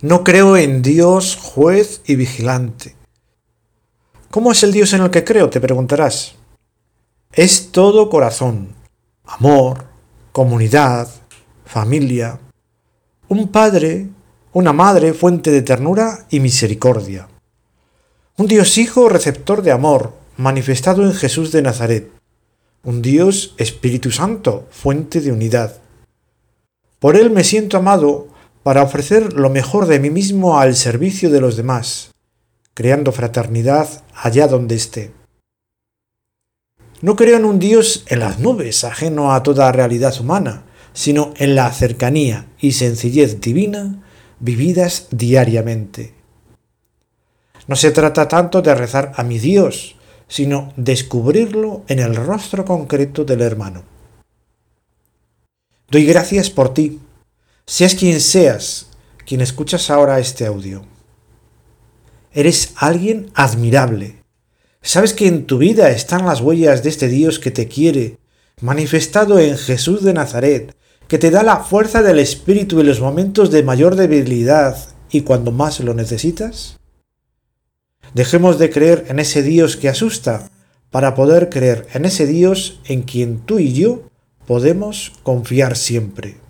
No creo en Dios juez y vigilante. ¿Cómo es el Dios en el que creo? te preguntarás. Es todo corazón, amor, comunidad, familia, un padre, una madre, fuente de ternura y misericordia. Un Dios Hijo receptor de amor, manifestado en Jesús de Nazaret. Un Dios Espíritu Santo, fuente de unidad. Por Él me siento amado para ofrecer lo mejor de mí mismo al servicio de los demás, creando fraternidad allá donde esté. No creo en un Dios en las nubes, ajeno a toda realidad humana, sino en la cercanía y sencillez divina vividas diariamente. No se trata tanto de rezar a mi Dios, sino descubrirlo en el rostro concreto del hermano. Doy gracias por ti, seas quien seas, quien escuchas ahora este audio. Eres alguien admirable. Sabes que en tu vida están las huellas de este Dios que te quiere, manifestado en Jesús de Nazaret, que te da la fuerza del Espíritu en los momentos de mayor debilidad y cuando más lo necesitas? Dejemos de creer en ese Dios que asusta para poder creer en ese Dios en quien tú y yo podemos confiar siempre.